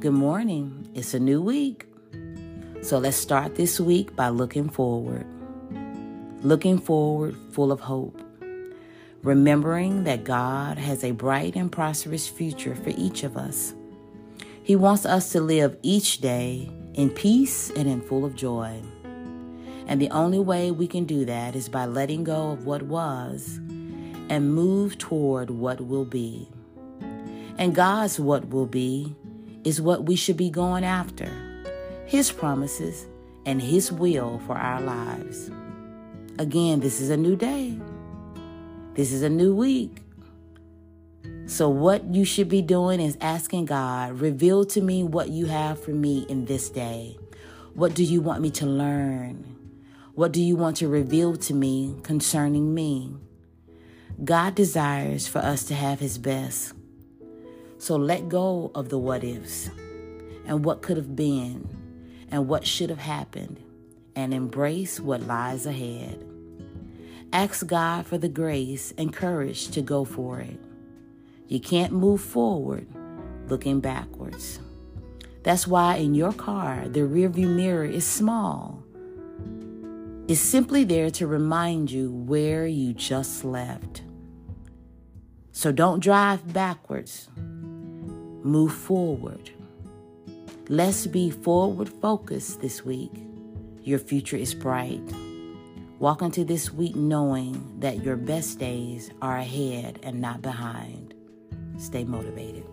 Good morning. It's a new week. So let's start this week by looking forward. Looking forward full of hope. Remembering that God has a bright and prosperous future for each of us. He wants us to live each day in peace and in full of joy. And the only way we can do that is by letting go of what was and move toward what will be. And God's what will be is what we should be going after His promises and His will for our lives. Again, this is a new day, this is a new week. So, what you should be doing is asking God, reveal to me what you have for me in this day. What do you want me to learn? What do you want to reveal to me concerning me? God desires for us to have His best. So let go of the what ifs and what could have been and what should have happened and embrace what lies ahead. Ask God for the grace and courage to go for it. You can't move forward looking backwards. That's why in your car, the rearview mirror is small. It's simply there to remind you where you just left. So don't drive backwards move forward. Let's be forward focused this week. Your future is bright. Walk into this week knowing that your best days are ahead and not behind. Stay motivated.